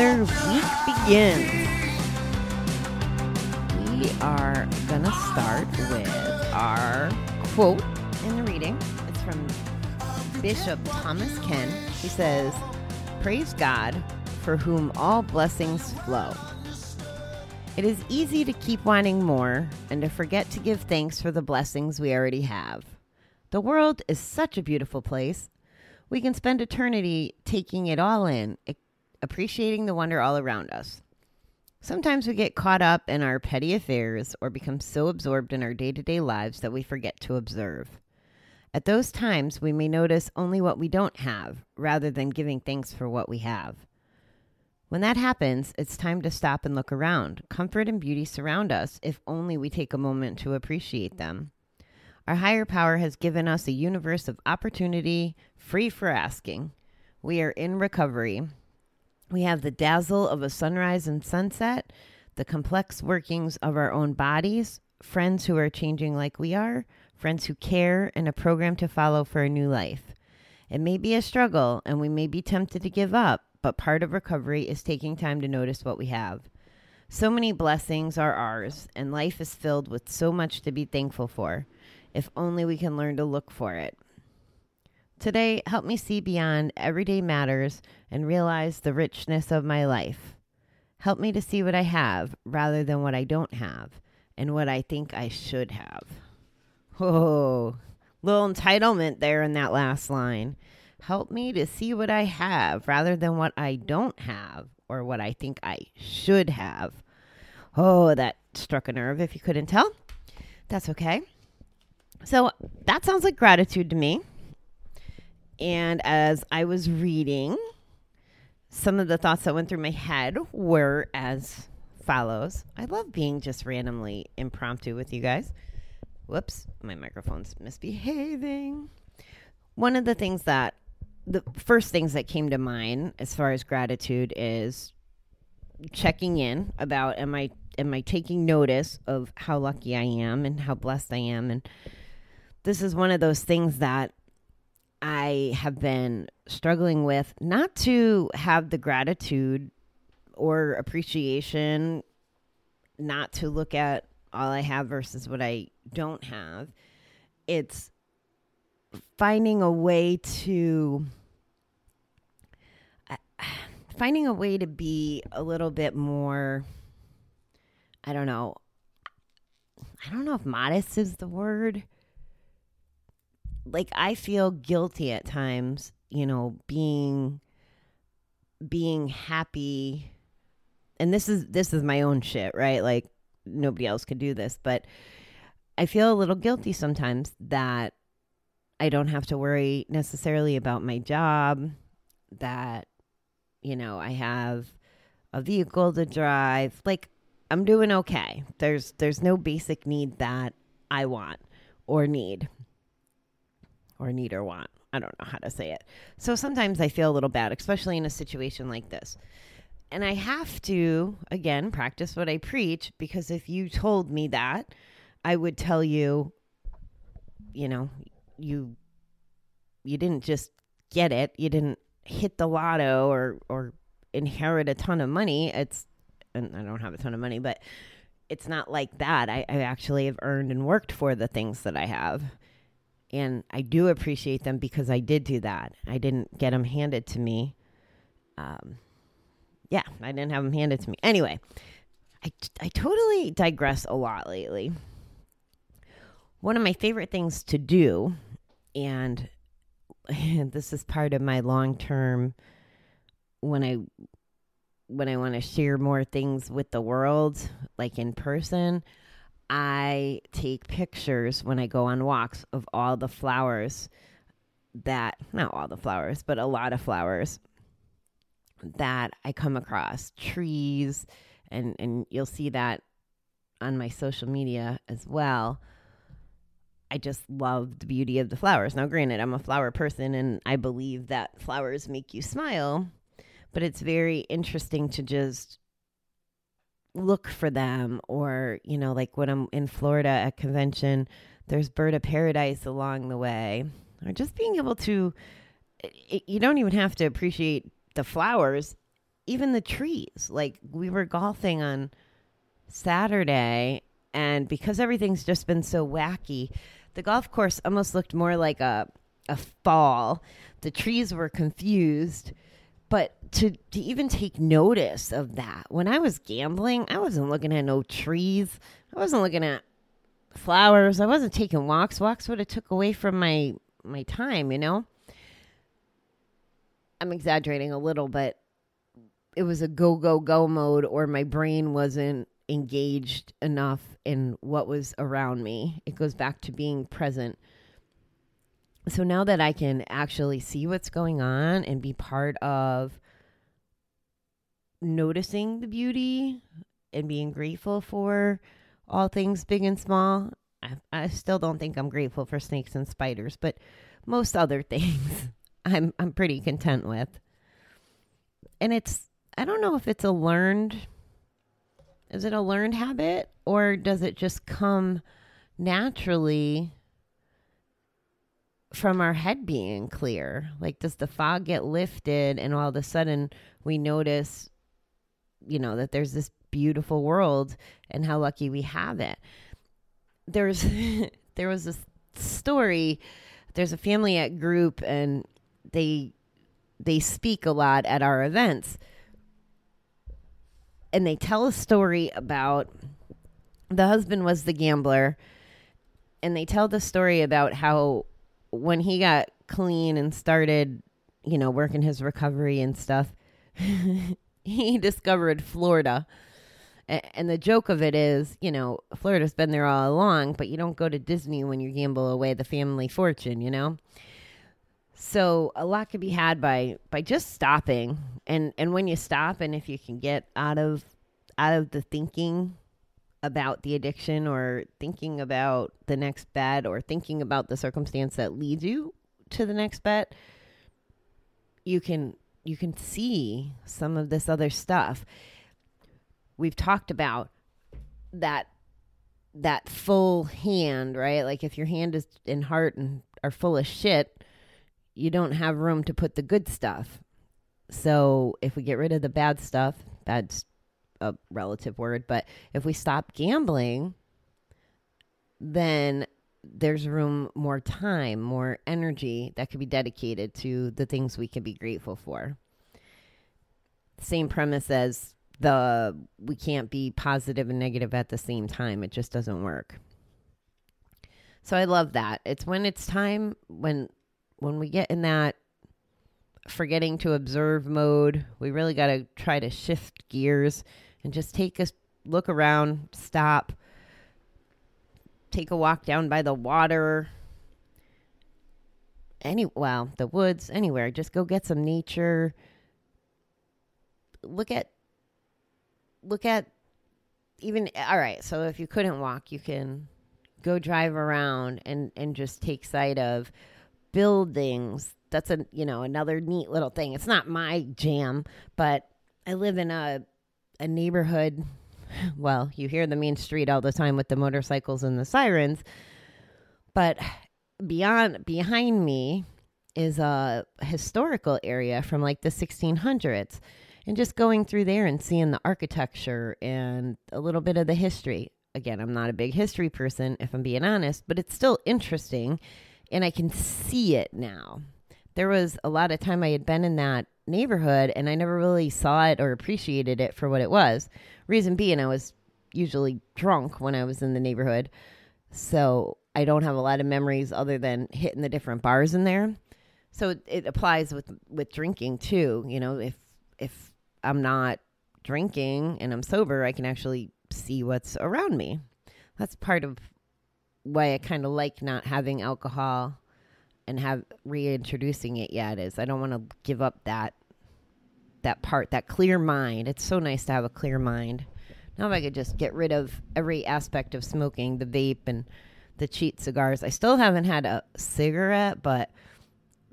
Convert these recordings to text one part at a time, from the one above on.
Another week begins. We are going to start with our quote in the reading. It's from Bishop Thomas Ken. He says, Praise God for whom all blessings flow. It is easy to keep wanting more and to forget to give thanks for the blessings we already have. The world is such a beautiful place. We can spend eternity taking it all in, appreciating the wonder all around us. Sometimes we get caught up in our petty affairs or become so absorbed in our day to day lives that we forget to observe. At those times, we may notice only what we don't have rather than giving thanks for what we have. When that happens, it's time to stop and look around. Comfort and beauty surround us if only we take a moment to appreciate them. Our higher power has given us a universe of opportunity free for asking. We are in recovery. We have the dazzle of a sunrise and sunset, the complex workings of our own bodies, friends who are changing like we are, friends who care, and a program to follow for a new life. It may be a struggle and we may be tempted to give up, but part of recovery is taking time to notice what we have. So many blessings are ours, and life is filled with so much to be thankful for, if only we can learn to look for it. Today, help me see beyond everyday matters and realize the richness of my life. Help me to see what I have rather than what I don't have and what I think I should have. Whoa, little entitlement there in that last line. Help me to see what I have rather than what I don't have or what I think I should have. Oh, that struck a nerve if you couldn't tell. That's okay. So that sounds like gratitude to me. And as I was reading, some of the thoughts that went through my head were as follows. I love being just randomly impromptu with you guys. Whoops, my microphone's misbehaving. One of the things that, the first things that came to mind as far as gratitude is checking in about am I am I taking notice of how lucky I am and how blessed I am and this is one of those things that I have been struggling with not to have the gratitude or appreciation, not to look at all I have versus what I don't have. It's finding a way to uh, finding a way to be a little bit more I don't know. I don't know if modest is the word like I feel guilty at times, you know, being being happy and this is this is my own shit, right? Like nobody else could do this, but I feel a little guilty sometimes that I don't have to worry necessarily about my job, that you know, I have a vehicle to drive. Like I'm doing okay. There's there's no basic need that I want or need or need or want. I don't know how to say it. So sometimes I feel a little bad, especially in a situation like this. And I have to, again, practice what I preach because if you told me that, I would tell you, you know, you you didn't just get it. You didn't hit the lotto or or inherit a ton of money. It's and I don't have a ton of money, but it's not like that. I, I actually have earned and worked for the things that I have and I do appreciate them because I did do that. I didn't get them handed to me. Um, yeah, I didn't have them handed to me. Anyway, I, I totally digress a lot lately. One of my favorite things to do, and this is part of my long term when I when I want to share more things with the world, like in person, I take pictures when I go on walks of all the flowers that, not all the flowers, but a lot of flowers that I come across, trees, and, and you'll see that on my social media as well. I just love the beauty of the flowers. Now, granted, I'm a flower person and I believe that flowers make you smile, but it's very interesting to just look for them or you know like when i'm in florida at convention there's bird of paradise along the way or just being able to it, you don't even have to appreciate the flowers even the trees. Like we were golfing on saturday and because everything's just been so wacky the golf course almost looked more like a a fall. The trees were confused but to, to even take notice of that when i was gambling i wasn't looking at no trees. I wasn't looking at flowers. I wasn't taking walks. Walks would have took away from my my time you know? I'm exaggerating a little but it was a go go go mode or my brain wasn't engaged enough in what was around me. It goes back to being present so now that I can actually see what's going on and be part of noticing the beauty and being grateful for all things big and small, I, I still don't think I'm grateful for snakes and spiders, but most other things I'm I'm pretty content with. And it's I don't know if it's a learned is it a learned habit or does it just come naturally from our head being clear? Like, does the fog get lifted and all of a sudden we notice, you know, that there's this beautiful world and how lucky we have it? There's, there was this story. There's a family at group and they, they speak a lot at our events. And they tell a story about the husband was the gambler and they tell the story about how when he got clean and started, you know, working his recovery and stuff, he discovered Florida. And the joke of it is, you know, Florida's been there all along, but you don't go to Disney when you gamble away the family fortune, you know? So a lot could be had by by just stopping. And and when you stop and if you can get out of out of the thinking about the addiction or thinking about the next bet or thinking about the circumstance that leads you to the next bet you can you can see some of this other stuff. We've talked about that that full hand right? Like if your hand is in heart and are full of shit you don't have room to put the good stuff. So if we get rid of the bad stuff bad a relative word, but if we stop gambling, then there's room, more time, more energy that could be dedicated to the things we can be grateful for. Same premise as the we can't be positive and negative at the same time. It just doesn't work. So I love that. It's when it's time when when we get in that forgetting to observe mode, we really got to try to shift gears and just take a look around, stop, take a walk down by the water. Any well, the woods, anywhere. Just go get some nature. Look at look at even eh, all right, so if you couldn't walk, you can go drive around and and just take sight of buildings. That's a you know another neat little thing. It's not my jam, but I live in a a neighborhood. Well, you hear the main street all the time with the motorcycles and the sirens, but beyond behind me is a historical area from like the 1600s and just going through there and seeing the architecture and a little bit of the history. Again, I'm not a big history person if I'm being honest, but it's still interesting and I can see it now. There was a lot of time I had been in that neighborhood and I never really saw it or appreciated it for what it was. Reason being, I was usually drunk when I was in the neighborhood. So I don't have a lot of memories other than hitting the different bars in there. So it, it applies with with drinking too. You know, if if I'm not drinking and I'm sober, I can actually see what's around me. That's part of why I kind of like not having alcohol and have reintroducing it yet is I don't want to give up that that part, that clear mind. It's so nice to have a clear mind. Now if I could just get rid of every aspect of smoking, the vape and the cheat cigars. I still haven't had a cigarette, but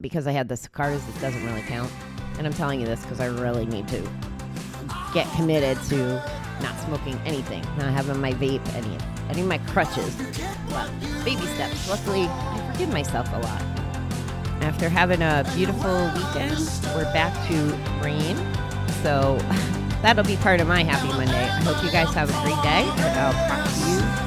because I had the cigars, it doesn't really count. And I'm telling you this because I really need to get committed to not smoking anything, not having my vape, any any of my crutches. Well, baby steps. Luckily, I forgive myself a lot. After having a beautiful weekend, we're back to rain. So that'll be part of my happy Monday. I hope you guys have a great day, and I'll talk to you.